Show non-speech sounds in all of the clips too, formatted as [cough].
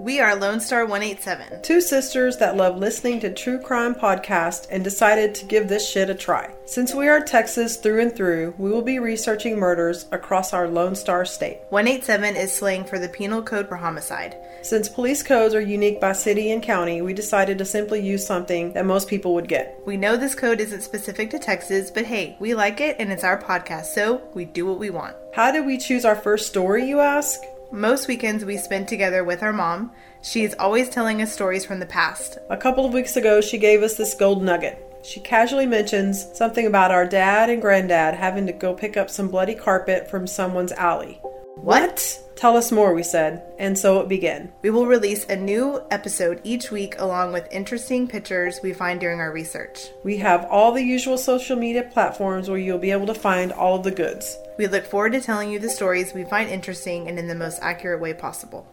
We are Lone Star 187. Two sisters that love listening to true crime podcast and decided to give this shit a try. Since we are Texas through and through, we will be researching murders across our Lone Star state. 187 is slang for the penal code for homicide. Since police codes are unique by city and county, we decided to simply use something that most people would get. We know this code isn't specific to Texas, but hey, we like it and it's our podcast, so we do what we want. How did we choose our first story, you ask? Most weekends we spend together with our mom. She is always telling us stories from the past. A couple of weeks ago, she gave us this gold nugget. She casually mentions something about our dad and granddad having to go pick up some bloody carpet from someone's alley. What? Tell us more, we said, and so it began. We will release a new episode each week along with interesting pictures we find during our research. We have all the usual social media platforms where you'll be able to find all of the goods. We look forward to telling you the stories we find interesting and in the most accurate way possible.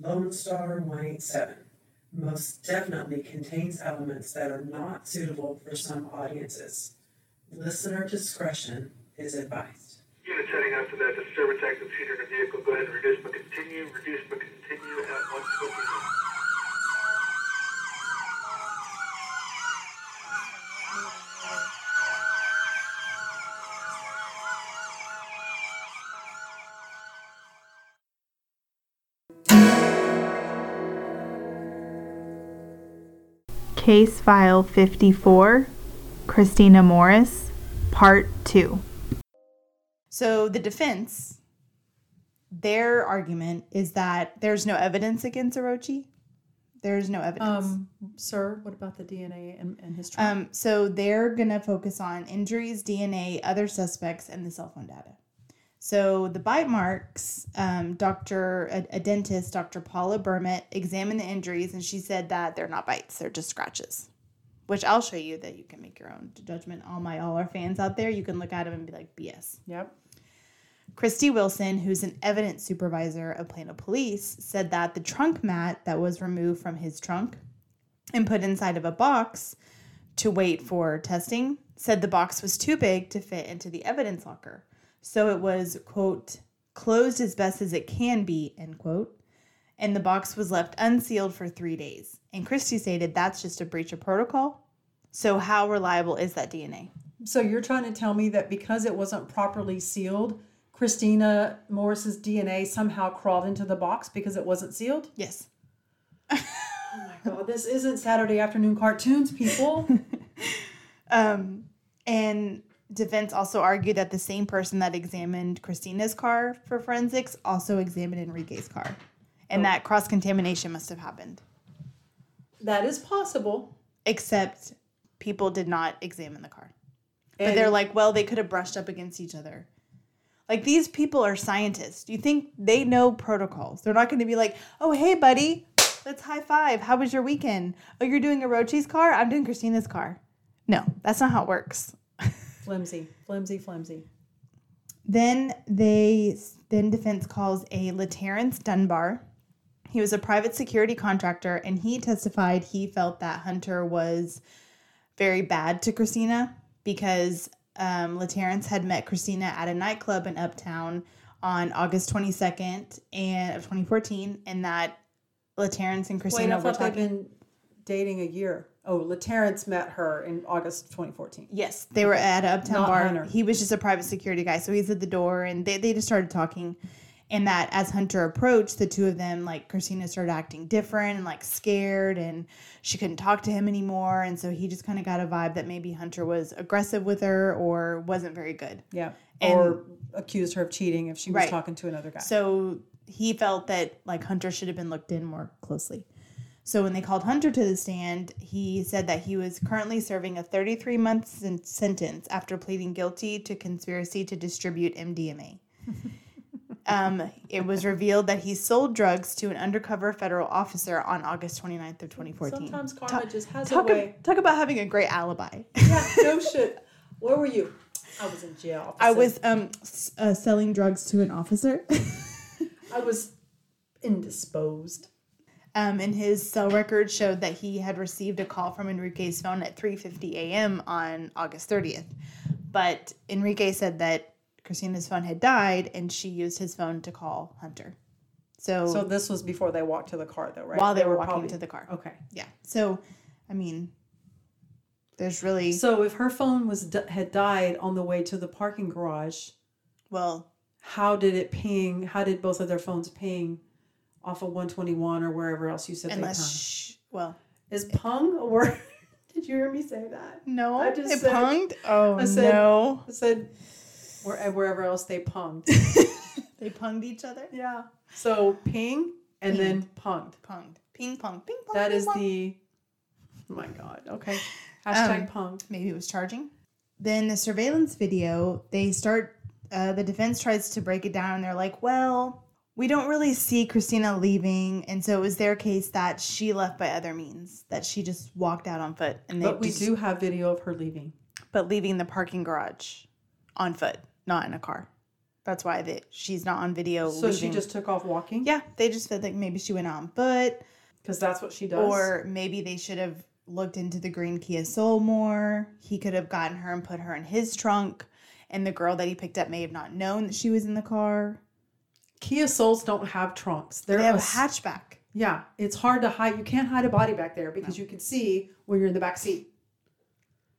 Lone Star 187 most definitely contains elements that are not suitable for some audiences. Listener discretion is advised. Unit setting to that disturbance active seated in the vehicle. Go ahead and reduce but continue. Reduce but continue at 121. Case File 54 Christina Morris, Part 2. So, the defense, their argument is that there's no evidence against Arochi. There's no evidence. Um, sir, what about the DNA and, and his trial? Um, so, they're going to focus on injuries, DNA, other suspects, and the cell phone data. So the bite marks, um, Doctor a, a, dentist, Dr. Paula Bermet, examined the injuries, and she said that they're not bites; they're just scratches. Which I'll show you that you can make your own judgment. All my all our fans out there, you can look at them and be like, BS. Yep. Christy Wilson, who's an evidence supervisor of Plano Police, said that the trunk mat that was removed from his trunk and put inside of a box to wait for testing said the box was too big to fit into the evidence locker. So it was, quote, closed as best as it can be, end quote. And the box was left unsealed for three days. And Christie stated that's just a breach of protocol. So, how reliable is that DNA? So, you're trying to tell me that because it wasn't properly sealed, Christina Morris's DNA somehow crawled into the box because it wasn't sealed? Yes. oh my God, this isn't Saturday afternoon cartoons, people. [laughs] um, and defense also argued that the same person that examined Christina's car for forensics also examined Enrique's car, and oh. that cross contamination must have happened. That is possible. Except people did not examine the car. And but they're like, well, they could have brushed up against each other. Like these people are scientists. You think they know protocols? They're not going to be like, "Oh, hey, buddy, let's high five. How was your weekend? Oh, you're doing Arochi's car. I'm doing Christina's car." No, that's not how it works. Flimsy, flimsy, flimsy. Then they then defense calls a Laterrence Dunbar. He was a private security contractor, and he testified he felt that Hunter was very bad to Christina because um, Laterrence had met Christina at a nightclub in Uptown on August 22nd and of 2014, and that Laterrence and Christina Wait, were talking. They've been dating a year. Oh, Laterrence met her in August 2014. Yes, they were at Uptown Not Bar. Hunter. He was just a private security guy, so he's at the door, and they, they just started talking. And that as Hunter approached, the two of them, like Christina started acting different and like scared, and she couldn't talk to him anymore. And so he just kind of got a vibe that maybe Hunter was aggressive with her or wasn't very good. Yeah. And- or accused her of cheating if she was Right. talking to another guy. So he felt that like Hunter should have been looked in more closely. So when they called Hunter to the stand, he said that he was currently serving a 33 month sen- sentence after pleading guilty to conspiracy to distribute MDMA. [laughs] um, it was revealed that he sold drugs to an undercover federal officer on August 29th of 2014. Sometimes karma Talk- just has talk, a way. talk about having a great alibi. yeah, no [laughs] shit. Where were you? I was in jail. I was um, s- uh, selling drugs to an officer. [laughs] I was indisposed. Um, and his cell record showed that he had received a call from Enrique's phone at 3:50 a.m. on August 30th. But Enrique said that Christina's phone had died, and she used his phone to call Hunter. So, So this was before they walked to the car, though, right? while they, were walking probably- to the car, Okay. yeah. So, I mean, there's really So if her phone was had died on the way to the parking garage, well, how did it ping? How did both of their phones ping off of 121 or wherever else you said they unless sh- well, Is pung a word? [laughs] did you hear me say that? no, I just it said- punged. Oh I said- no, I said where, wherever else they punged. [laughs] they punged each other. yeah. So ping and then punged. Punged, ping pong, ping pong. That ping is pong. the. Oh my God. Okay. Hashtag punged. maybe it was charging. Then the surveillance video, they start, uh, the defense tries to break it down and they're like, well, we don't really see Christina leaving. And so it was their case that she left by other means, that she just walked out on foot. And they But we just- do have video of her leaving. But leaving the parking garage on foot, not in a car. That's why they, she's not on video. So she just took off walking? yeah, they just felt like maybe she went out on foot. Because that's what she does. Or maybe they should have looked into the green Kia Soul more. He could have gotten her and put her in his trunk. And the girl that he picked up may have not known that she was in the car. Kia Souls don't have trunks. They're They have a hatchback. Yeah, it's hard to hide. You can't hide a body back there because you can see when you're in the back seat.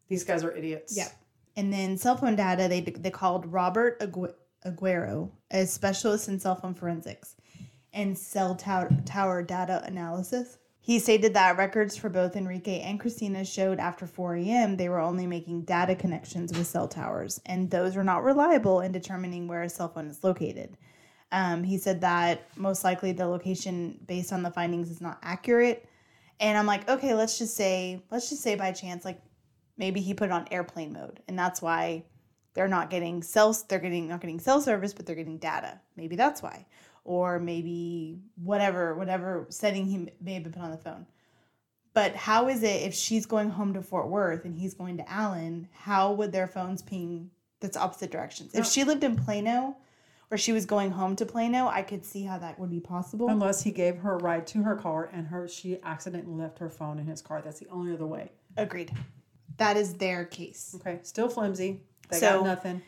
These guys are idiots. Yep. And then cell phone data, they, they called Robert Agu- Aguero, a specialist in cell phone forensics and cell tower, tower data analysis. He stated that records for both Enrique and Christina showed after 4 a.m. they were only making data connections with cell towers, and those are not reliable in determining where a cell phone is located. Um, he said that most likely the location based on the findings is not accurate. And I'm like, okay, let's just say, let's just say by chance, like maybe he put it on airplane mode, and that's why they're not getting cell, they're getting not getting cell service, but they're getting data. Maybe that's why, or maybe whatever, whatever setting he may have been put on the phone. But how is it if she's going home to Fort Worth and he's going to Allen? How would their phones ping that's opposite directions? If she lived in Plano, or she was going home to Plano, I could see how that would be possible. Unless he gave her a ride to her car and her she accidentally left her phone in his car. That's the only other way. Agreed. That is their case. Okay. Still flimsy. They So- got nothing.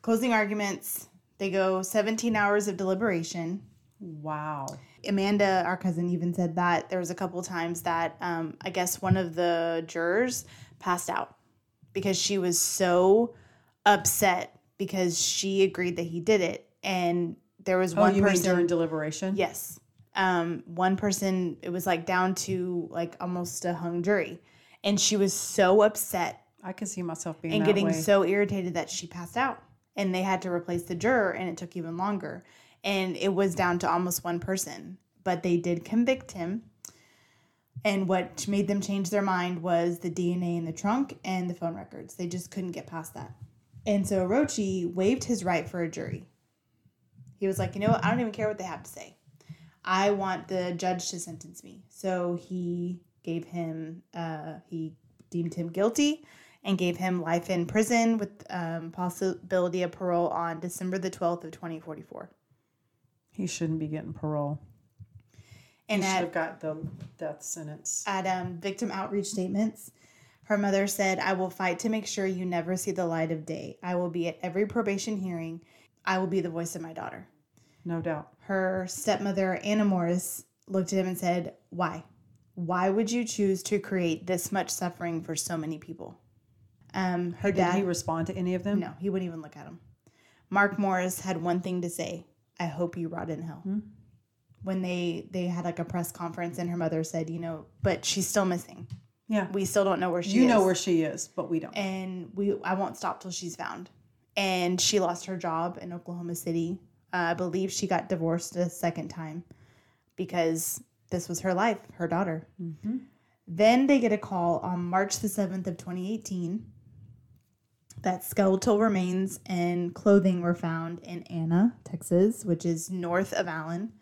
Closing arguments. They go 17 hours of deliberation. Wow. Amanda, our cousin, even said that there was a couple times that um, I guess one of the jurors passed out because she was so upset because she agreed that he did it, and there was Oh, one you mean person. during deliberation? yes, um, one person. It was like down to like almost a hung jury, and she was so upset I can see myself being and getting way. so irritated that she passed out and they had to replace the juror and it took even longer and it was down to almost one person but they did convict him and what made them change their mind was the dna in the trunk and the phone records they just couldn't get past that and so arochi waived his right for a jury he was like you know what i don't even care what they have to say i want the judge to sentence me so he gave him uh, he deemed him guilty and gave him life in prison with um, possibility of parole on December the 12th of 2044. he shouldn't be getting parole. And he should have got the death sentence. at um, victim outreach statements, her mother said, I will fight to make sure you never see the light of day. I will be at every probation hearing. I will be the voice of my daughter. No doubt. Her stepmother, Anna Morris, looked at him and said, Why? Why would you choose to create this much suffering for so many people? Um, her Did dad. he respond to any of them? No, he wouldn't even look at him. Mark Morris had one thing to say: "I hope you rot in hell." Hmm. When they they had like a press conference, and her mother said, "You know, but she's still missing. Yeah. We still don't know where she you is. know where she is, but we don't. and we I won't stop till she's found." And she lost her job in Oklahoma City. Uh, I believe she got divorced a second time because this was her life, her daughter. Mm-hmm. Then they get a call on March the 7th of 2018 that skeletal remains and clothing were found in Anna, Texas, which is north of Allen,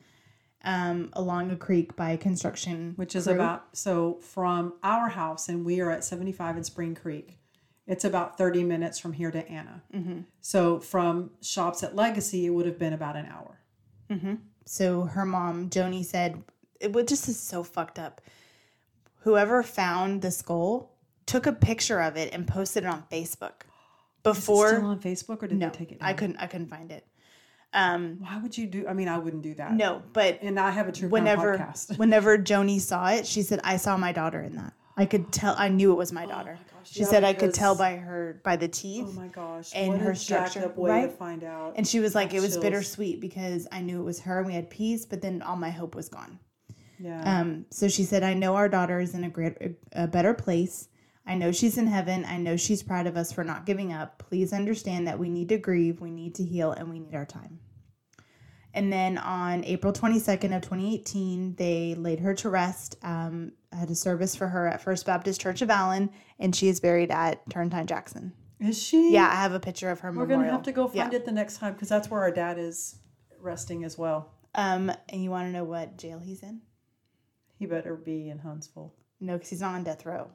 um, along a creek by construction. which is crew. about so from our house and we are at 75 in spring creek it's about 30 minutes from here to anna Mm-hmm. so from shops at legacy it would have been about an hour So her mom, Joni, said it would just is so fucked up. Whoever found the skull took a picture of it and posted it on Facebook before. [gasps] Is it still on Facebook or did no, they take it? Down? I couldn't. I couldn't find it. Um, Why would you do? I mean, I wouldn't do that. no, but And I have a true whenever podcast. [laughs] whenever Joni saw it, she said, "I saw my daughter in that. I could tell. I knew it was my daughter." gosh, she yeah, said, "I could tell by her by the teeth." Oh my gosh! and what her structure, up way to right? find out. And she was like, "It was Chills. bittersweet because I knew it was her and we had peace, but then all my hope was gone." yeah, Um, so she said, "I know our daughter is in a great, a better place. I know she's in heaven. I know she's proud of us for not giving up. Please understand that we need to grieve, we need to heal, and we need our time." And then on April 22nd of 2018, they laid her to rest. Um, had a service for her at First Baptist Church of Allen, and she is buried at Turrentine Jackson. is she? Yeah, I have a picture of her We're memorial. gonna have to go find Yeah. it the next time because that's where our dad is resting as well. Um, and you want to know what jail he's in? He better be in Huntsville. No, because he's not on death row.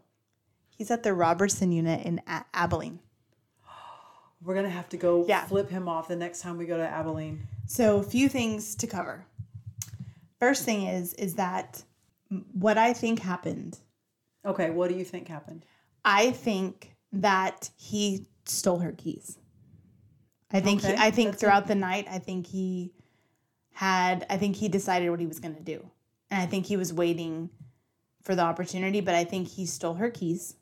He's at the Robertson unit in A- Abilene. [gasps] We're gonna have to go Yeah. flip him off the next time we go to Abilene. So, a few things to cover. First thing is is that what I think happened. Okay, what do you think happened? I think that he stole her keys. I think he, I think throughout the night, I think he had I think he decided what he was going to do. And I think he was waiting for the opportunity, but I think he stole her keys.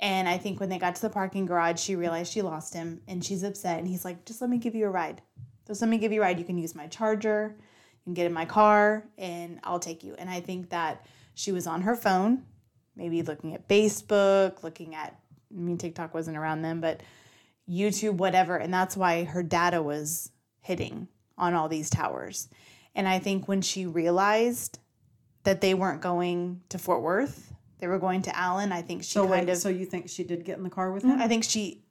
And I think when they got to the parking garage, she realized she lost him and she's upset and he's like, "Just let me give you a ride. Just let me give you a ride. You can use my charger. Can get in my car and I'll take you." And I think that she was on her phone, maybe looking at Facebook, looking at I mean TikTok wasn't around then, but YouTube, whatever. And that's why her data was hitting on all these towers. And I think when she realized that they weren't going to Fort Worth, they were going to Allen, I think she So kind wait, of so you think she did get in the car with mm-hmm. him? I think she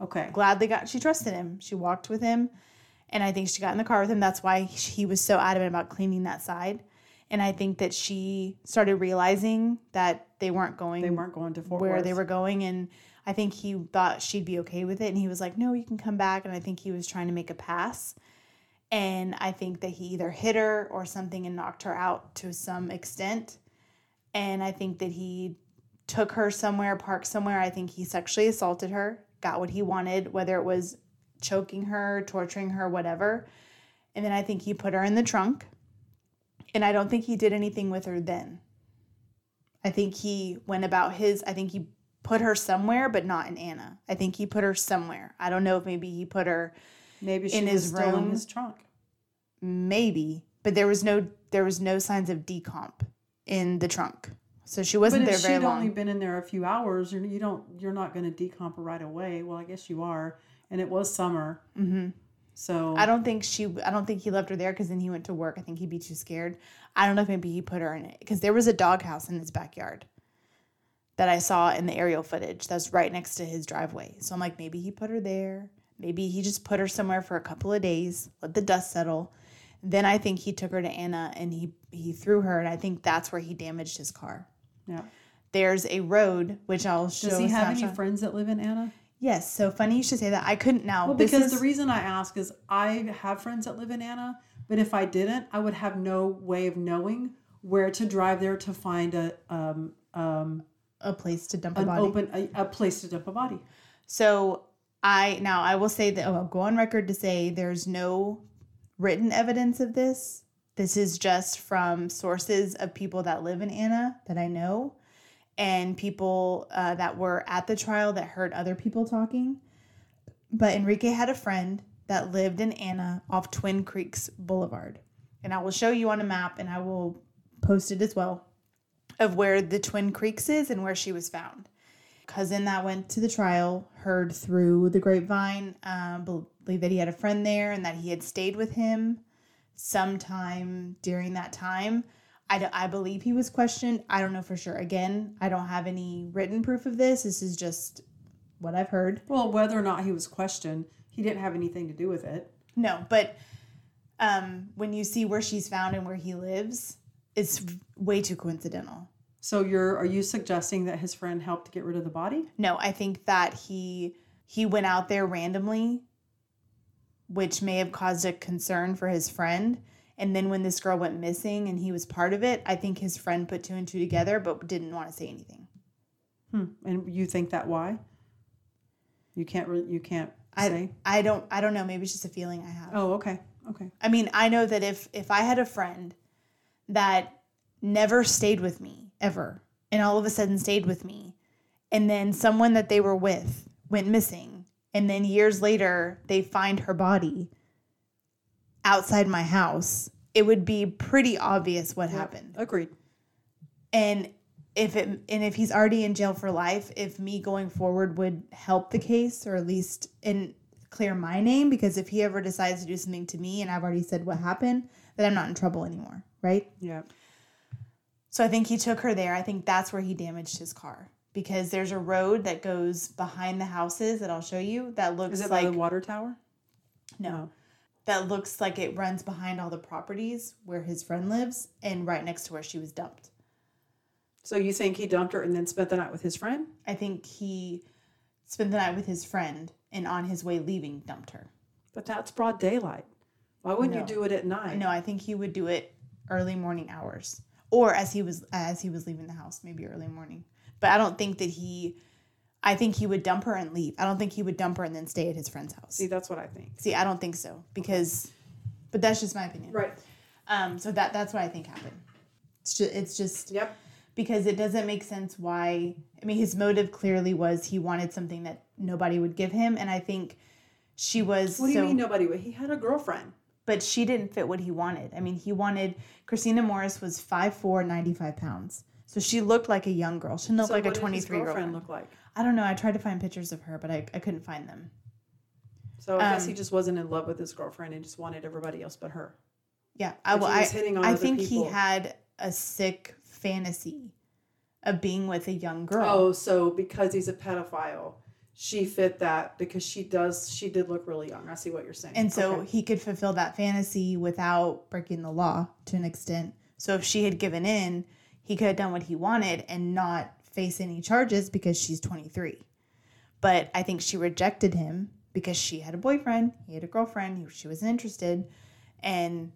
Okay. gladly got she trusted him. She walked with him and I think she got in the car with him. That's why he was so adamant about cleaning that side. And I think that she started realizing that they weren't going They weren't going to Fort where Worth. they were going and I think he thought she'd be okay with it and he was like, "No, you can come back." And I think he was trying to make a pass. And I think that he either hit her or something and knocked her out to some extent. And I think that he took her somewhere, parked somewhere. I think he sexually assaulted her, got what he wanted, whether it was choking her, torturing her, whatever. And then I think he put her in the trunk. And I don't think he did anything with her then. I think he went about his, I think he put her somewhere, but not in Anna. I think he put her somewhere. I don't know if maybe he put her Maybe she in was his still in room. his trunk. maybe, but there was no there was no signs of decomp in the trunk. So she wasn't but there if very she'd only been in there a few hours, you're, you don't, you're not going to decomp her right away. Well, I guess you are, and it was summer, hmm so I don't think she. I don't think he left her there because then he went to work. I think he'd be too scared. I don't know if maybe he put her in it because there was a doghouse in his backyard that I saw in the aerial footage. That's right next to his driveway. So I'm like, maybe he put her there. Maybe he just put her somewhere for a couple of days, let the dust settle. Then I think he took her to Anna and he he threw her, and I think that's where he damaged his car. yeah. There's a road which I'll show. Does he have any friends that live in Anna? Yes. So funny you should say that. I couldn't now. Well, because is- the reason I ask is I have friends that live in Anna, but if I didn't, I would have no way of knowing where to drive there to find a um um a place to dump a an body. open a, a place to dump a body. So I now I will say that oh, I'll go on record to say there's no written evidence of this. This is just from sources of people that live in Anna that I know, and people uh, that were at the trial that heard other people talking. But Enrique had a friend that lived in Anna off Twin Creeks Boulevard, and I will show you on a map, and I will post it as well, of where the Twin Creeks is and where she was found. Cousin that went to the trial heard through the grapevine um, believe that he had a friend there and that he had stayed with him sometime during that time I, I believe he was questioned. I don't know for sure. Again i don't have any written proof of this. This is just what i've heard. Well, whether or not he was questioned, he didn't have anything to do with it. no but um, when you see where she's found and where he lives it's way too coincidental. So you're are you suggesting that his friend helped get rid of the body? No, I think that he he went out there randomly, which may have caused a concern for his friend, And then when this girl went missing and he was part of it, I think his friend put two and two together but didn't want to say anything. Hmm. And you think that why? You can't really. You can't I, say. I don't I don't know, maybe it's just a feeling I have. Oh, okay. Okay. I mean, I know that if if I had a friend that never stayed with me ever and all of a sudden stayed with me and then someone that they were with went missing and then years later they find her body outside my house, it would be pretty obvious what happened. Agreed. And if it and if he's already in jail for life, if me going forward would help the case or at least in clear my name because if he ever decides to do something to me and I've already said what happened, then I'm not in trouble anymore, right? Yeah. So I think he took her there. I think that's where he damaged his car because there's a road that goes behind the houses that I'll show you that looks Is it like by the water tower? no. That looks like it runs behind all the properties where his friend lives and right next to where she was dumped. So you think he dumped her and then spent the night with his friend? I think he spent the night with his friend and on his way leaving dumped her. But that's broad daylight. Why wouldn't No. you do it at night? No, I think he would do it early morning hours or as he was as he was leaving the house, maybe early morning. But I don't think that he I think he would dump her and leave. I don't think he would dump her and then stay at his friend's house. See, that's what I think. See, I don't think so because but that's just my opinion. Right. Um so that that's what I think happened. It's just it's just Yep. because it doesn't make sense why I mean his motive clearly was he wanted something that nobody would give him and I think she was What do so you mean nobody would? He had a girlfriend. but she didn't fit what he wanted. I mean, he wanted Christina Morris was 5'4", 95 pounds. So she looked like a young girl. She looked So like a his 23 year old. girlfriend look like? I don't know. I tried to find pictures of her, but I, I couldn't find them. So I guess he Um, just wasn't in love with his girlfriend and just wanted everybody else but her. Yeah, I well, I, I think people. he had a sick fantasy of being with a young girl. Oh, so because he's a pedophile, she fit that because she does. She did look really young. I see what you're saying. And so Okay. he could fulfill that fantasy without breaking the law to an extent. So if she had given in, he could have done what he wanted and not face any charges because she's 23. But I think she rejected him because she had a boyfriend, he had a girlfriend, he, she wasn't interested, and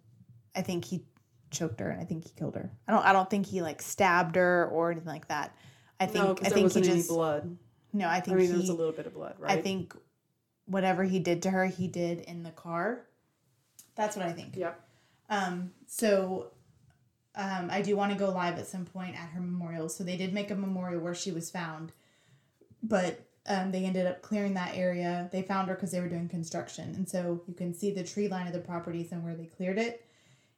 I think he choked her and I think he killed her. I don't I don't think he like stabbed her or anything like that. I think no, I because there think he wasn't any just blood. no, I I think mean, he there was a little bit of blood, right? I think whatever he did to her, he did in the car. That's what I think. Yep. Um, so um, I do want to go live at some point at her memorial. So they did make a memorial where she was found, but um, they ended up clearing that area. They found her because they were doing construction, and so you can see the tree line of the properties and where they cleared it.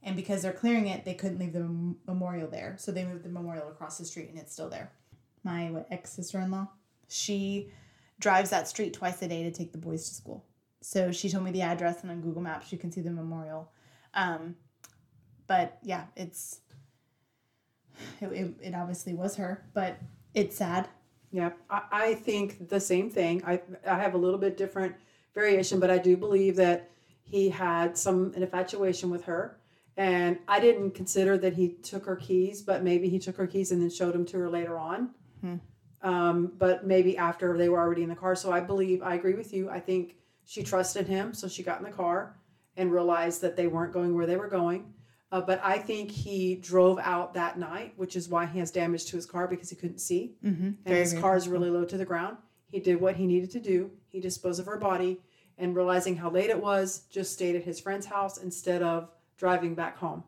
And because they're clearing it, they couldn't leave the mem- memorial there, so they moved the memorial across the street, and it's still there. My ex sister in law, she drives that street twice a day to take the boys to school. So she told me the address, and on Google Maps you can see the memorial. Um, but yeah, it's it, it, it obviously was her, but it's sad. Yeah, I, I think the same thing. I I have a little bit different variation, but I do believe that he had some an infatuation with her, and I didn't consider that he took her keys, but maybe he took her keys and then showed them to her later on. Um, but maybe after they were already in the car. So I believe I agree with you. I think she trusted him, so she got in the car and realized that they weren't going where they were going. Uh, but I think he drove out that night, which is why he has damage to his car because he couldn't see Mm-hmm. and his car is really low to the ground. He did what he needed to do. He disposed of her body and realizing how late it was, just stayed at his friend's house instead of driving back home.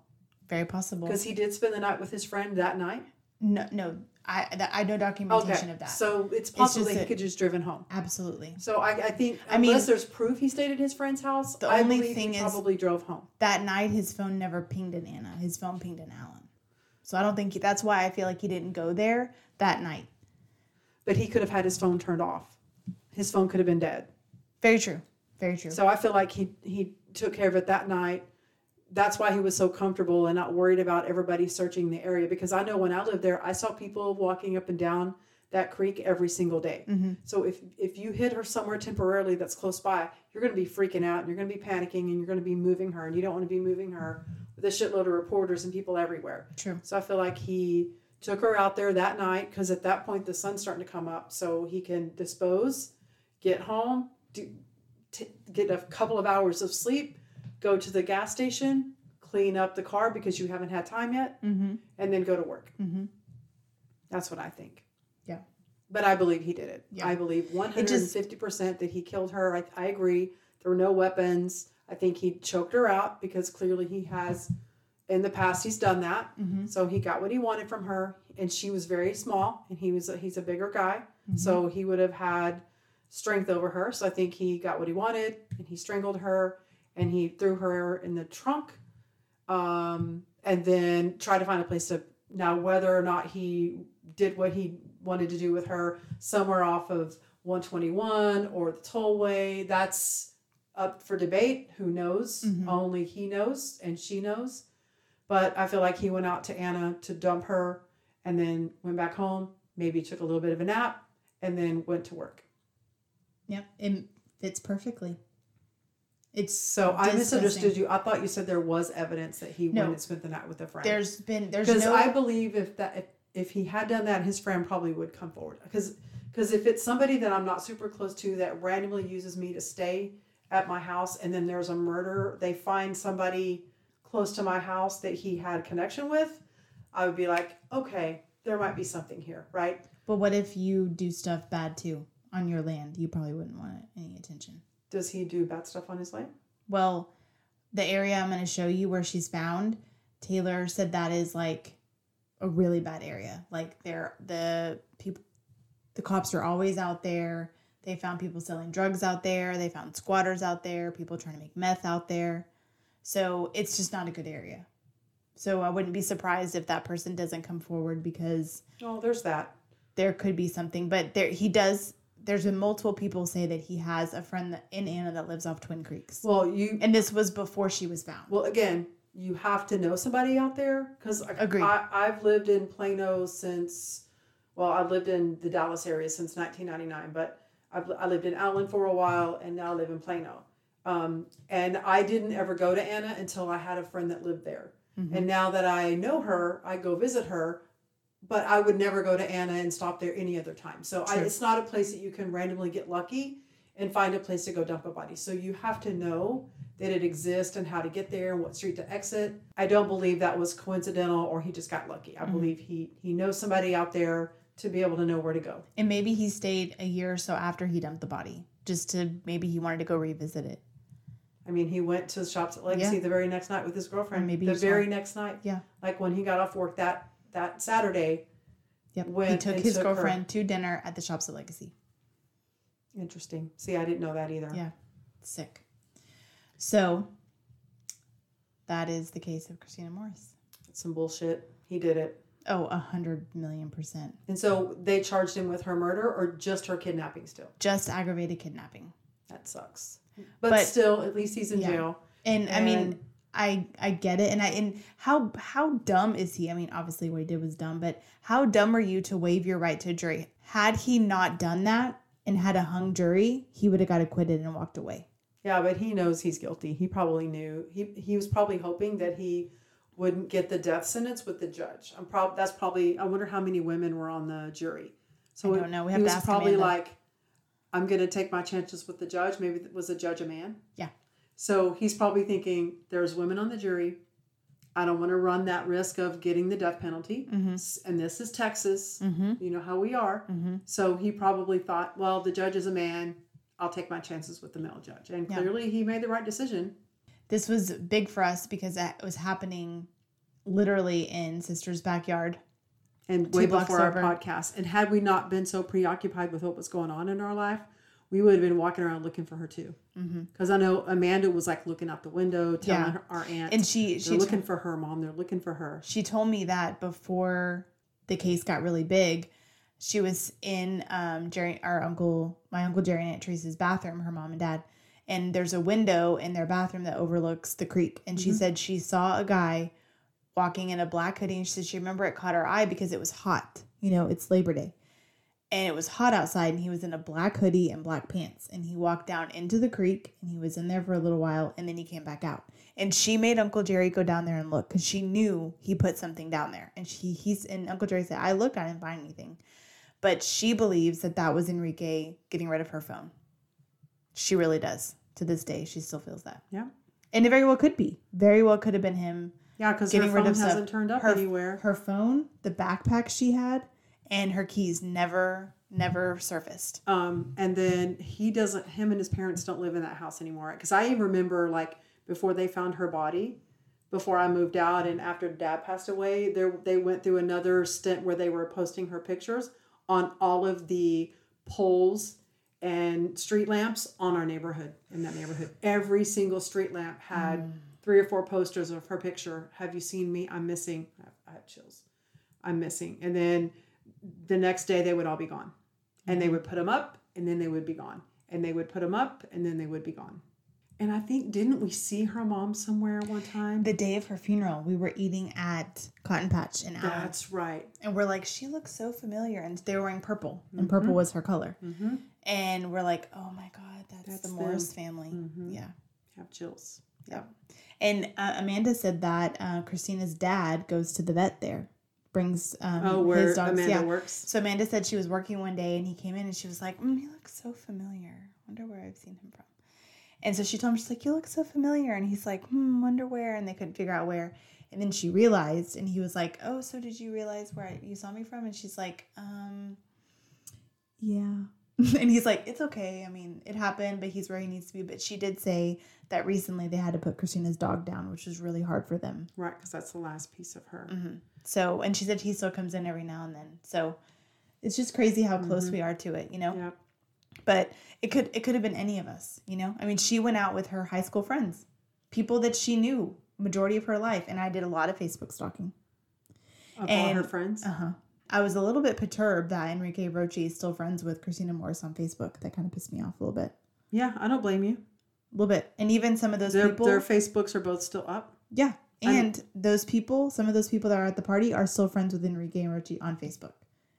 very possible. Because he did spend the night with his friend that night. No, no, I I know documentation Okay. of that. So it's possible just that he could just driven home. Absolutely. So I, I think I mean- unless there's proof he stayed at his friend's house, The I only thing he is- probably drove home. That night, his phone never pinged in Anna. His phone pinged in Allen. So I don't think he, that's why I feel like he didn't go there that night. But he could have had his phone turned off. His phone could have been dead. Very true. Very true. So I feel like he he took care of it that night. That's why he was so comfortable and not worried about everybody searching the area. Because I know when I lived there, I saw people walking up and down that creek every single day. Mm-hmm. So if if you hit her somewhere temporarily that's close by, you're going to be freaking out and you're going to be panicking and you're going to be moving her and you don't want to be moving her with a shitload of reporters and people everywhere. True. So I feel like he took her out there that night because at that point the sun's starting to come up, so he can dispose, get home, do, t- get a couple of hours of sleep, go to the gas station, clean up the car because you haven't had time yet, Mm-hmm. and then go to work. Mm-hmm. That's what I think. Yeah. But I believe he did it. Yeah. I believe 150% that he killed her. I, I agree. There were no weapons. I think he choked her out because clearly he has, in the past, he's done that. Mm-hmm. So he got what he wanted from her, and she was very small, and he was a, he's a bigger guy, so he would have had strength over her. So I think he got what he wanted, and he strangled her, and he threw her in the trunk, um, and then tried to find a place to. Now, whether or not he did what he wanted to do with her somewhere off of 121 or the tollway, that's up for debate. Who knows? Mhm. Only he knows, and she knows. But I feel like he went out to Anna to dump her and then went back home, maybe took a little bit of a nap, and then went to work. Yep. It fits perfectly. It's So I misunderstood you. I thought you said there was evidence that he No. went and spent the night with a friend. there's been there's because no I believe if that if, if he had done that, his friend probably would come forward. Because because if it's somebody that I'm not super close to that randomly uses me to stay at my house, and then there's a murder, they find somebody close to my house that he had a connection with, I would be like, okay, there might be something here, right? But what if you do stuff bad too on your land? You probably wouldn't want any attention. Does he do bad stuff on his land? Well, the area I'm going to show you where she's found, Taylor said that is like a really bad area. Like they're the people, the cops are always out there. They found people selling drugs out there. They found squatters out there. People trying to make meth out there. So it's just not a good area. So I wouldn't be surprised if that person doesn't come forward because Oh, there's that. there could be something. But there he does. There's been multiple people say that he has a friend that, in Anna that lives off Twin Creeks. Well, you And this was before she was found. Well, again, you have to know somebody out there because. I, I've lived in Plano since, well, I've lived in the Dallas area since 1999, but I've, I lived in Allen for a while and now I live in Plano. Um, and I didn't ever go to Anna until I had a friend that lived there. Mhm. And now that I know her, I go visit her, but I would never go to Anna and stop there any other time. So I, it's not a place that you can randomly get lucky and find a place to go dump a body. So you have to know that it exists and how to get there and what street to exit. I don't believe that was coincidental or he just got lucky. I Mhm. believe he he knows somebody out there to be able to know where to go. And maybe he stayed a year or so after he dumped the body, just to maybe he wanted to go revisit it. I mean, he went to the shops at Legacy Yeah. the very next night with his girlfriend. Maybe the very saw- next night. Yeah. Like when he got off work that that Saturday. Yep. he took his took her. girlfriend to dinner at the shops at Legacy. Interesting. See, I didn't know that either. Yeah. Sick. So that is the case of Christina Morris. Some bullshit. He did it. Oh, a hundred million percent. And so they charged him with her murder or just her kidnapping still. Just aggravated kidnapping. That sucks. But, But- still, at least he's in Yeah. jail. And, I mean, And- I I get it, and I and how how dumb is he? I mean, obviously what he did was dumb, but how dumb are you to waive your right to a jury? Had he not done that and had a hung jury, he would have got acquitted and walked away. Yeah, but he knows he's guilty. He probably knew. He he was probably hoping that he wouldn't get the death sentence with the judge. I'm prob that's probably I wonder how many women were on the jury. So I don't know. We have he to was ask probably Amanda. like I'm going to take my chances with the judge. Maybe it was a judge a man? Yeah. So he's probably thinking there's women on the jury. I don't want to run that risk of getting the death penalty. Mm-hmm. And this is Texas. Mm-hmm. You know how we are. Mm-hmm. So he probably thought, well, the judge is a man. I'll take my chances with the male judge. And Yeah. clearly he made the right decision. This was big for us because it was happening literally in sister's backyard. and way before our podcast. And had we not been so preoccupied with what was going on in our life, we would have been walking around looking for her too. Mm-hmm. Because I know Amanda was like looking out the window, telling Yeah. her, our aunt, And she they're she looking for her, mom. They're looking for her. she told me that before the case got really big, she was in um Jerry our uncle my uncle Jerry and Aunt Teresa's bathroom, her mom and dad, and there's a window in their bathroom that overlooks the creek. And she Mhm. said she saw a guy walking in a black hoodie and she said she remember it caught her eye because it was hot. You know, it's Labor Day. And it was hot outside and he was in a black hoodie and black pants. And he walked down into the creek and he was in there for a little while and then he came back out. And she made Uncle Jerry go down there and look because she knew he put something down there. And she he's and Uncle Jerry said, I looked, I didn't find anything. But she believes that that was Enrique getting rid of her phone. She really does. To this day, she still feels that. Yeah. And it very well could be. Very well could have been him Yeah, because her getting rid phone of hasn't turned up her, anywhere. Her phone, the backpack she had, and her keys never, never surfaced. Um, and then he doesn't. Him and his parents don't live in that house anymore. Because I remember like before they found her body, before I moved out, and after Dad passed away, they they went through another stint where they were posting her pictures on all of the poles and street lamps on our neighborhood in that neighborhood. Every single street lamp had three or four posters of her picture. Have you seen me? I'm missing. I- I have chills. I'm missing. And then the next day they would all be gone. And they would put them up and then they would be gone. And they would put them up and then they would be gone. And I think, didn't we see her mom somewhere one time? The day of her funeral, we were eating at Cotton Patch and That's right. And we're like, she looks so familiar. And they were wearing purple, and Mm-hmm. purple was her color. And we're like, oh my God, that's, That's the them. Morris family. Mhm. Yeah. Have chills. Yeah. And uh, Amanda said that uh, Christina's dad goes to the vet there, brings um, Oh, where his dogs. Amanda yeah. works. So Amanda said she was working one day and he came in and she was like, mm, "He looks so familiar. Wonder where I've seen him from." And so she told him, "She's like, you look so familiar." And he's like, "Hmm, wonder where." And they couldn't figure out where. And then she realized, and he was like, "Oh, so did you realize where I, you saw me from?" And she's like, "Um, yeah." [laughs] and he's like, "It's okay. I mean, it happened, but he's where he needs to be." But she did say that recently they had to put Christina's dog down, which was really hard for them. Right, because that's the last piece of her. So, and she said he still comes in every now and then. So, it's just crazy how close we are to it, you know. Yeah. But it could it could have been any of us, you know. I mean, she went out with her high school friends, people that she knew majority of her life, and I did a lot of Facebook stalking. Of all her friends. Uh huh. I was a little bit perturbed that Enrique Rochi is still friends with Christina Morris on Facebook. That kind of pissed me off a little bit, yeah, I don't blame you. a little bit. And even some of those Their, people, their Facebooks are both still up. yeah. And those people, some of those people that are at the party, are still friends with Enrique Rochi on Facebook.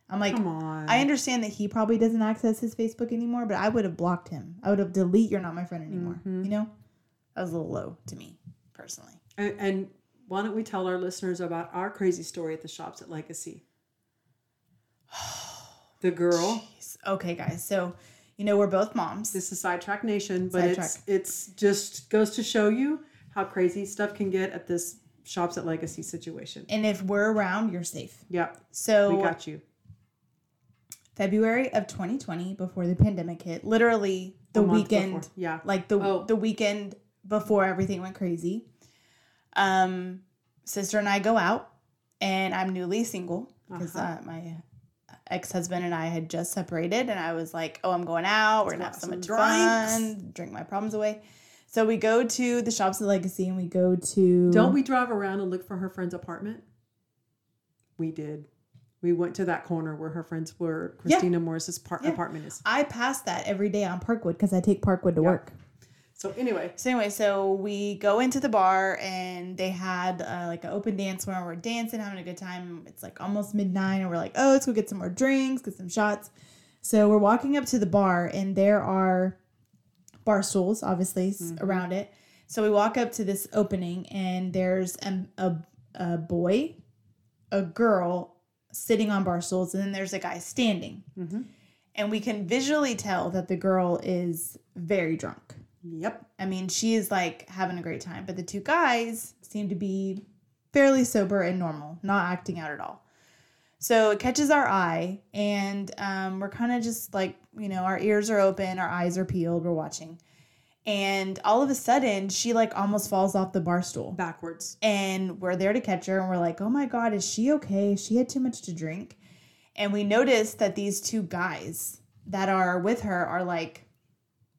I'm like, Come on. I understand that he probably doesn't access his Facebook anymore, but I would have blocked him. I would have delete. You're not my friend anymore. Mhm. You know, that was a little low to me personally. And, and why don't we tell our listeners about our crazy story at the shops at Legacy? [sighs] The girl. Jeez. Okay, guys. So, you know, we're both moms. This is Sidetrack Nation, but it's Sidetrack. it's just goes to show you how crazy stuff can get at this shops at Legacy situation. and if we're around, you're safe. Yep, So, we got you. February of 2020, before the pandemic hit, literally the weekend, before. Yeah. like the Oh. the weekend before everything went crazy. Um, sister and I go out, and I'm newly single because Uh-huh. uh, my ex husband and I had just separated, and I was like, "Oh, I'm going out. We're gonna have so some much drinks." fun, drink my problems away." So we go to the shops of Legacy, and we go to Don't we drive around and look for her friend's apartment? We did. We went to that corner where her friends were. Yeah. Christina Morris's par- Yeah. apartment is. I pass that every day on Parkwood because I take Parkwood to work. So anyway, So anyway, so we go into the bar and they had uh, like an open dance where we're dancing, having a good time. It's like almost midnight, and we're like, oh, let's go get some more drinks, get some shots. So we're walking up to the bar, and there are bar stools, obviously, s around it. So we walk up to this opening, and there's a, a, a boy, a girl sitting on bar stools, and then there's a guy standing. Mhm. And we can visually tell that the girl is very drunk. Yep. I mean, she is like having a great time, but the two guys seem to be fairly sober and normal, not acting out at all. So it catches our eye, and um, we're kind of just like, you know, our ears are open, our eyes are peeled, we're watching. And all of a sudden, she like almost falls off the bar stool. Backwards. And we're there to catch her, and we're like, oh my God, is she okay? She had too much to drink. And we notice that these two guys that are with her are like,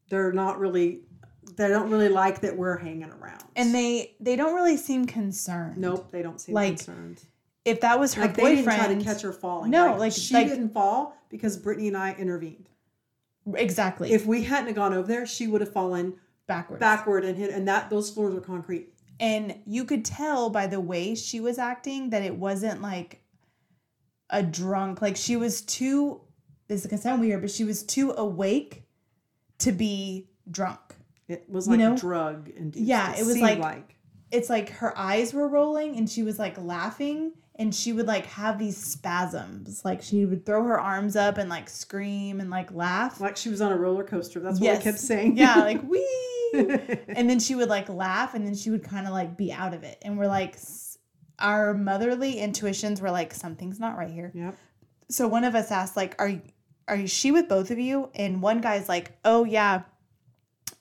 They're not really. They don't really like that we're hanging around. and they they don't really seem concerned. Nope, they don't seem Like, concerned. If that was her Like they boyfriend, didn't try to catch her falling. No, like- she like- didn't fall because Britney and I intervened. exactly If we hadn't have gone over there, she would have fallen backwards. backward and hit. And that those floors were concrete. and you could tell by the way she was acting that it wasn't like a drunk. Like she was too. This is gonna sound weird, but she was too awake to be drunk. It was You like know? drug induced. Yeah, it was like- like It's like her eyes were rolling, and she was like laughing, and she would like have these spasms. Like she would throw her arms up and like scream and like laugh. like she was on a roller coaster. That's what I kept saying. yeah, like wee. [laughs] and then she would like laugh and then she would kind of like be out of it. And we're like, s- our motherly intuitions were like, something's not right here. Yep. So one of us asked, like, are are she with both of you? And one guy's like, oh yeah,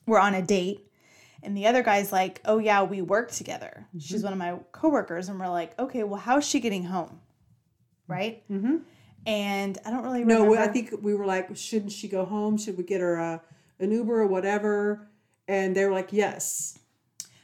we're on a date. And the other guy's like, oh yeah, we work together. She's one of my coworkers. And we're like, okay, well, how's she getting home? Right? Mm-hmm. And I don't really No, remember. I think we were like, shouldn't she go home? Should we get her a, an Uber or whatever? And they were like, yes.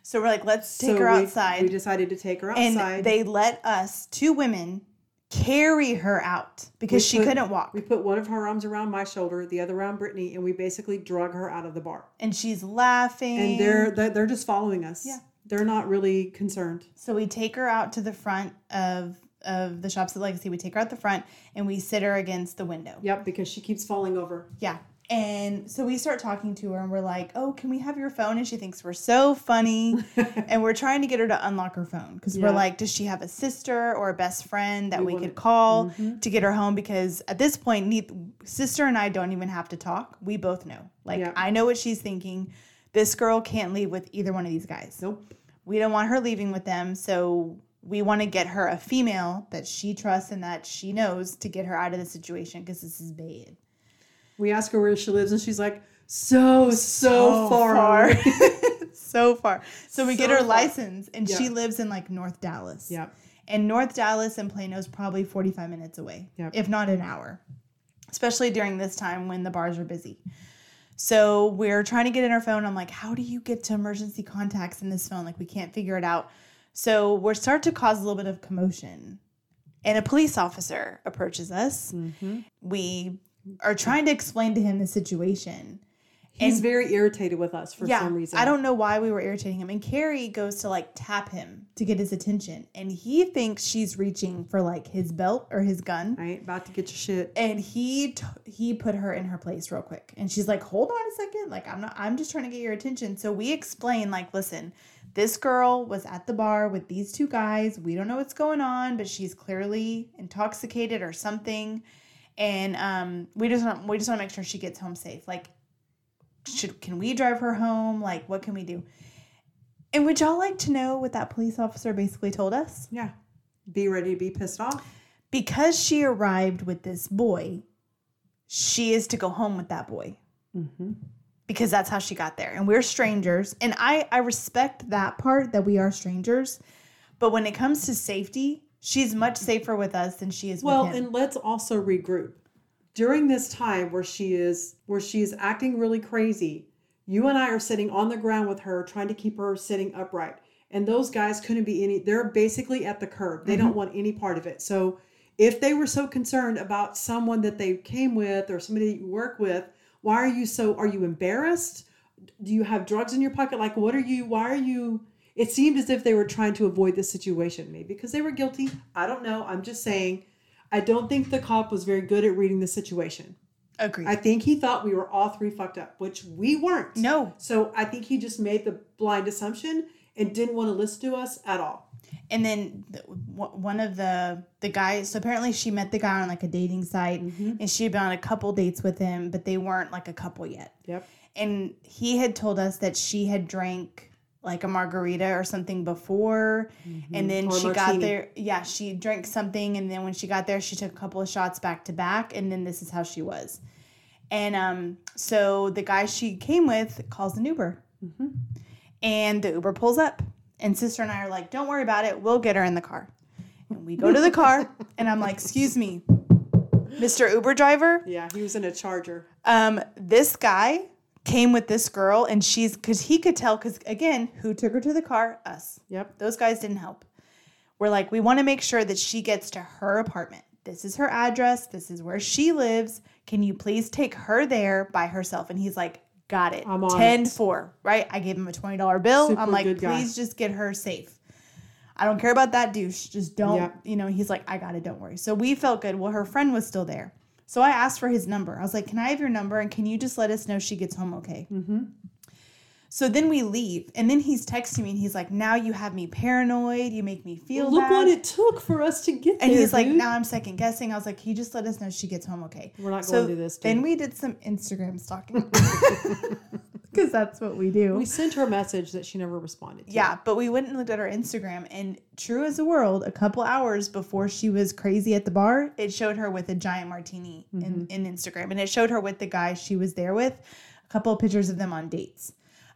so. We're like, let's take So her we- outside. We decided to take her outside, and they let us two women carry her out because We she put- couldn't walk we put one of her arms around my shoulder, the other around Britney, and we basically drug her out of the bar. and she's laughing And they're they're, they're just following us. Yeah. They're not really concerned. so we take her out to the front of of the shops at legacy we take her out the front and we sit her against the window Yep, because she keeps falling over. yeah and so we start talking to her and we're like oh can we have your phone? And she thinks we're so funny. [laughs] And we're trying to get her to unlock her phone because we're like does she have a sister or a best friend that We we, could call Mhm. to get her home? Because at this point neith, sister and i don't even have to talk. We both know. Like Yeah. i know what she's thinking. This girl can't leave with either one of these guys. Nope. we don't want her leaving with them. So we want to get her a female that she trusts and that she knows to get her out of the situation because this is bad We ask her where she lives, and she's like, so so, far. away." [laughs] [laughs] so far so we get her far. license and she lives in like north dallas Yep. and north dallas and plano is probably 45 minutes away Yep. if not an hour especially during this time when the bars are busy so we're trying to get in our phone i'm like how do you get to emergency contacts in this phone like we can't figure it out so we're start to cause a little bit of commotion and a police officer approaches us Mhm. we are trying to explain to him the situation He's And- very irritated with us for some reason. I don't know why we were irritating him. And Kerri goes to like tap him to get his attention. And he thinks she's reaching for like his belt or his gun. I ain't about to get your shit. And he t- he put her in her place real quick. And she's like, "Hold on a second. Like I'm not I'm just trying to get your attention." So we explain like, "Listen, this girl was at the bar with these two guys. We don't know what's going on, but she's clearly intoxicated or something." And um we just want we just want to make sure she gets home safe. Like should can we drive her home? Like what can we do? And would y'all like to know what that police officer basically told us? Yeah. Be ready to be pissed off. Because she arrived with this boy, she is to go home with that boy Mm-hmm. because that's how she got there. And we're strangers. And I, I respect that part that we are strangers. But when it comes to safety, she's much safer with us than she is Well, with him. and let's also regroup. During this time where she is where she is acting really crazy, you and I are sitting on the ground with her trying to keep her sitting upright. And those guys couldn't be any they're basically at the curb. They don't mm-hmm. want any part of it. So if they were so concerned about someone that they came with or somebody that you work with, why are you so are you embarrassed? Do you have drugs in your pocket? Like what are you why are you it seemed as if they were trying to avoid this situation, maybe because they were guilty. I don't know. I'm just saying I don't think the cop was very good at reading the situation. Agreed. I think he thought we were all three fucked up, which we weren't. no. So I think he just made the blind assumption and didn't want to listen to us at all. And then the, w- one of the the guys. So apparently she met the guy on like a dating site, Mm-hmm. and she had been on a couple dates with him, but they weren't like a couple yet. Yep. And he had told us that she had drank like a margarita or something before, and then Mm-hmm. Or she got there. Yeah, she drank something, and then when she got there, she took a couple of shots back to back, and then this is how she was. And um, so the guy she came with calls an Uber, Mm-hmm. and the Uber pulls up, and sister and I are like, "Don't worry about it. We'll get her in the car." And we go to the car, [laughs] and I'm like, "Excuse me, Mr. Uber driver." Yeah, he was in a charger. Um, this guy came with this girl, and she's because he could tell. Because again, who took her to the car? Us. Yep. Those guys didn't help. We're like, we want to make sure that she gets to her apartment. This is her address. This is where she lives. Can you please take her there by herself? And he's like, got it. I'm on 10 it. 4, right? I gave him a $20 bill. Super I'm like, good guy. please just get her safe. I don't care about that douche. Just don't, Yep. you know, he's like, I got it. Don't worry. So we felt good. Well, her friend was still there. So I asked for his number. I was like, can I have your number? And can you just let us know she gets home okay? Mm-hmm. So then we leave, and then he's texting me, and he's like, "Now you have me paranoid. You make me feel Look bad." what it took for us to get and there. he's like, dude. "Now I'm second guessing." I was like, "Can you just let us know she gets home okay?" We're not so going to do this. Dude. then we did some Instagram stalking. [laughs] [laughs] [laughs] because that's what we do. We sent her a message that she never responded to. yeah, but we went and looked at her Instagram, and true as the world, a couple hours before she was crazy at the bar, it showed her with a giant martini in, in Instagram, and it showed her with the guy she was there with, a couple of pictures of them on dates.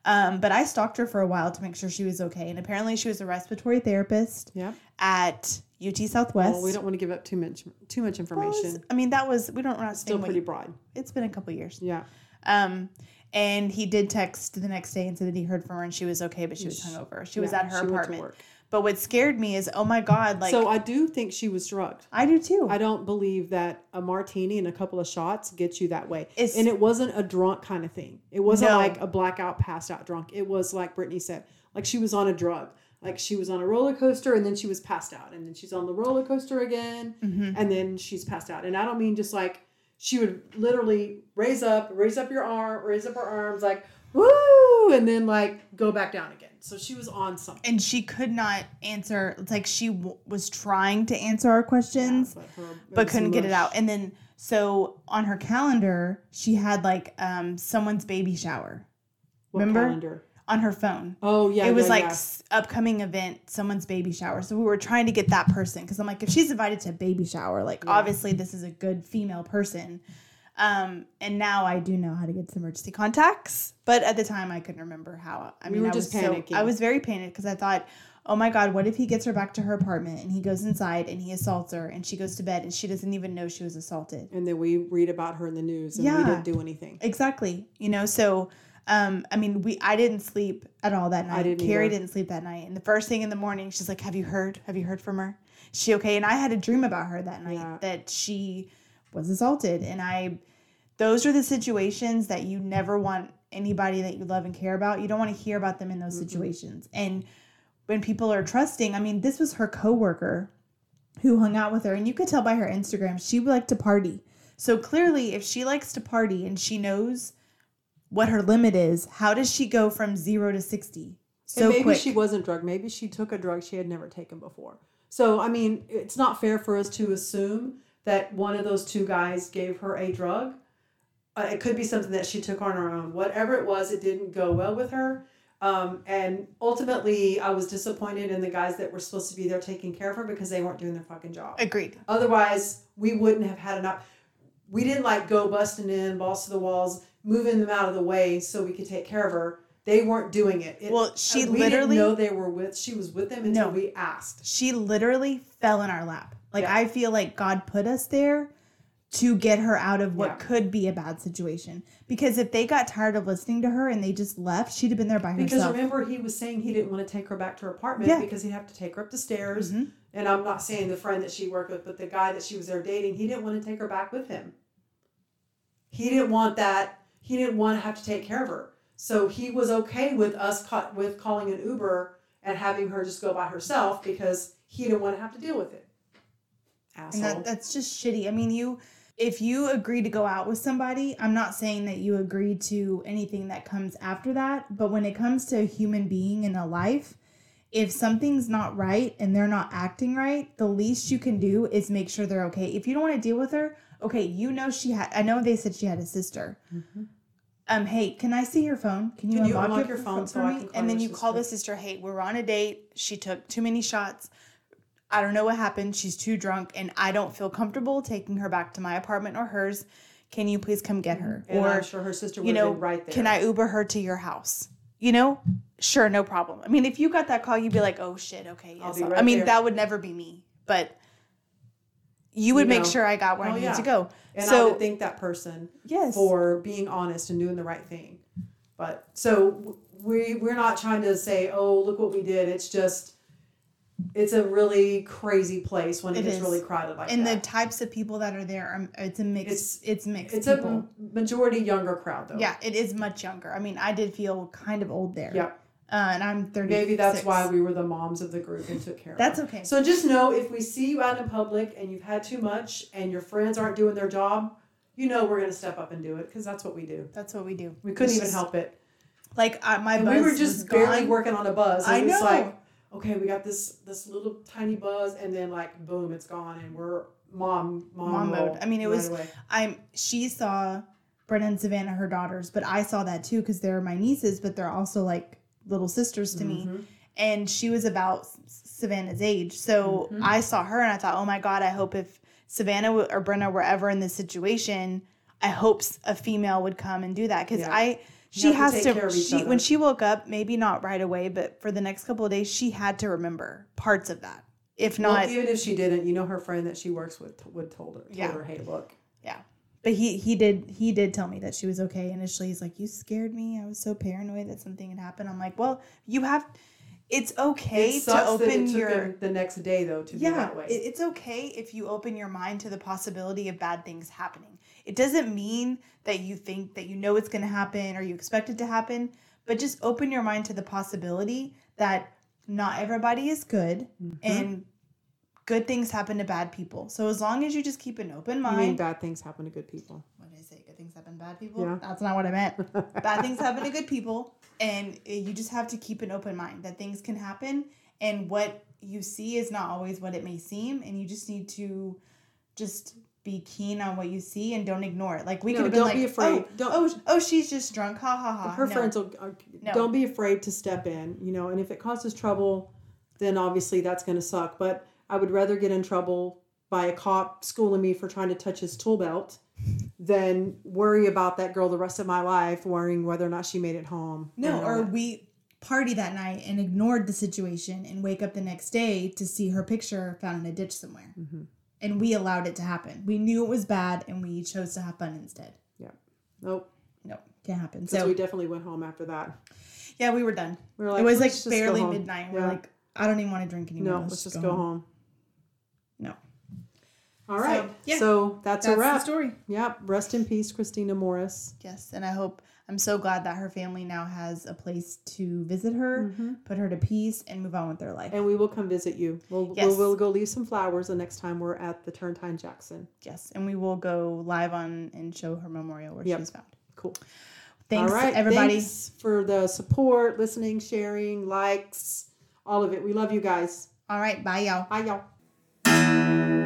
Um, but I stalked her for a while to make sure she was okay, and apparently she was a respiratory therapist Yeah. at UT Southwest. Well, we don't want to give up too much too much information. it's- I mean, that was we don't. We're not Still saying what- pretty broad. It's been a couple years. Yeah. Um, and he did text the next day and said that he heard from her and she was okay, but she was hungover. She was Yeah, at her she went to apartment. work. But what scared me is, oh my god, like so I do think she was drugged. I do too. I don't believe that a martini and a couple of shots gets you that way. It's- and it wasn't a drunk kind of thing. It wasn't No. like a blackout, passed out drunk. It was like Britney said, like she was on a drug. Like she was on a roller coaster and then she was passed out. And then she's on the roller coaster again Mm-hmm. and then she's passed out. And I don't mean just like she would literally raise up, raise up your arm, raise up her arms, like, woo, and then like go back down again. So she was on something. and she could not answer. It's like she w- was trying to answer our questions, but, her- but couldn't get it out. And then so on her calendar, she had like um someone's baby shower What remember? calendar? On her phone. Oh yeah, it was yeah, like yeah. upcoming event, someone's baby shower. So we were trying to get that person because I'm like, if she's invited to a baby shower, like Yeah. obviously this is a good female person. Um, and now I do know how to get some emergency contacts, but at the time I couldn't remember how. I We mean, were I just was so- panicking. I was very panicked because I thought, oh my god, what if he gets her back to her apartment and he goes inside and he assaults her and she goes to bed and she doesn't even know she was assaulted. and then we read about her in the news and we didn't do anything. Exactly. You know, so um, I mean, we I didn't sleep at all that night. didn't Kerri either. didn't sleep that night. And the first thing in the morning, she's like, "Have you heard? Have you heard from her? Is she okay?" And I had a dream about her that night Yeah. that she was assaulted, and I. Those are the situations that you never want anybody that you love and care about. You don't want to hear about them in those situations. And when people are trusting, I mean, this was her coworker who hung out with her, and you could tell by her Instagram she would like to party. So clearly, if she likes to party and she knows what her limit is, how does she go from zero to sixty so and maybe quick? she wasn't drugged. Maybe she took a drug she had never taken before. So I mean, it's not fair for us to assume that one of those two guys gave her a drug. Uh, it could be something that she took on her own. Whatever it was, it didn't go well with her. Um, and ultimately, I was disappointed in the guys that were supposed to be there taking care of her because they weren't doing their fucking job. Agreed. Otherwise, we wouldn't have had enough. We didn't like go busting in, balls to the walls, moving them out of the way so we could take care of her. They weren't doing it. It- Well, she and we literally- didn't know they were with. She was with them until No. we asked. She literally fell in our lap. Like Yeah. I feel like God put us there to get her out of what Yeah. could be a bad situation. Because if they got tired of listening to her and they just left, she'd have been there by Because herself. Because remember, he was saying he didn't want to take her back to her apartment Yeah. because he'd have to take her up the stairs. Mhm. And I'm not saying the friend that she worked with, but the guy that she was there dating, he didn't want to take her back with him. He didn't want that. He didn't want to have to take care of her. So he was okay with us ca- with calling an Uber and having her just go by herself because he didn't want to have to deal with it. And Asshole. that, that's just shitty. I mean, you if you agree to go out with somebody, I'm not saying that you agree to anything that comes after that, but when it comes to a human being in a life, if something's not right and they're not acting right, the least you can do is make sure they're okay. If you don't want to deal with her, okay, you know she had I know they said she had a sister. Um, hey, can I see your phone? Can you, Can you unlock, your for- phone for so I me? can call and then your you call the sister? sister, hey, we're on a date. She took too many shots. I don't know what happened. She's too drunk, and I don't feel comfortable taking her back to my apartment or hers. Can you please come get her? and or I'm sure her sister would you know, right there. can I Uber her to your house? You know, sure, no problem. I mean, if you got that call, you'd be like, oh shit, okay, I'll be right I mean, there. that would never be me, but you would You make know. sure I got where Oh, I needed yeah. to go. And I so would thank that person yes, for being honest and doing the right thing. But so we we're not trying to say, oh, look what we did. It's just it's a really crazy place when it, It gets really crowded like that. and the types of people that are there, are, it's a mix. It's- It's mixed. it's people. a majority younger crowd though. Yeah, it is much younger. I mean, I did feel kind of old there. Yeah. Uh, and I'm 30. Maybe that's why we were the moms of the group and took care of That's okay. So just know if we see you out in public and you've had too much and your friends aren't doing their job, you know we're going to step up and do it because that's what we do. That's what we do. We couldn't It's even just- help it. Like uh, my And buzz we were just barely gone. working on a buzz. And I know. like, okay, we got this this little tiny buzz, and then like boom, it's gone, and we're mom mom, Mom mode. I mean, it right was- away. I'm. She saw Brenna and Savannah her daughters, but I saw that too because they're my nieces, but they're also like little sisters to me. Mm-hmm. And she was about Savannah's age, so mm-hmm. I saw her and I thought, oh my god, I hope if Savannah or Brenna were ever in this situation, I hope a female would come and do that because Yeah. I. She to has to. care of each she other. when she woke up, maybe not right away, but for the next couple of days, she had to remember parts of that. If Well, not, even if she didn't, you know, her friend that she works with t- would told her, told Yeah. her, hey, look, Yeah. But he he did he did tell me that she was okay initially. He's like, "You scared me. I was so paranoid that something had happened." I'm like, "Well, you have it's okay it to open your the next day though to be yeah, that way. it's okay if you open your mind to the possibility of bad things happening. It doesn't mean that you think that you know it's going to happen or you expect it to happen, but just open your mind to the possibility that not everybody is good Mm-hmm. and good things happen to bad people. So as long as you just keep an open you mind, mean bad things happen to good people? what did I say? Good things happen to bad people? Yeah. That's not what I meant. [laughs] bad things happen to good people. And uh, you just have to keep an open mind that things can happen. And what you see is not always what it may seem. And you just need to just be keen on what you see and don't ignore it. Like we No, could have been don't like, be afraid. Oh, Don't- oh, oh, she's just drunk. Ha ha ha. her No. friends will are, No. don't be afraid to step in you know and if it causes trouble then obviously that's going to suck but i would rather get in trouble by a cop schooling me for trying to touch his tool belt than worry about that girl the rest of my life worrying whether or not she made it home No, or that. we party that night and ignored the situation and wake up the next day to see her picture found in a ditch somewhere. Mm-hmm. And we allowed it to happen. We knew it was bad and we chose to have fun instead. yeah nope No, can't happen. So we definitely went home after that yeah, we were done. we were like it was like "Let's barely home." midnight. We're like, I don't even want to drink anymore. no let's, just go, home. No, all right So, yeah. so that's, that's a wrap story. yep rest in peace christina morris Yes, and I hope I'm so glad that her family now has a place to visit her, mm-hmm. put her to peace, and move on with their life. and we will come visit you we'll, Yes. we'll, we'll go leave some flowers the next time we're at the Turrentine Jackson Yes, and we will go live on and show her memorial where Yep. was found. cool Thanks, All right, everybody. Thanks for the support, listening, sharing, likes, all of it. We love you guys. All right, bye, y'all. Bye, y'all.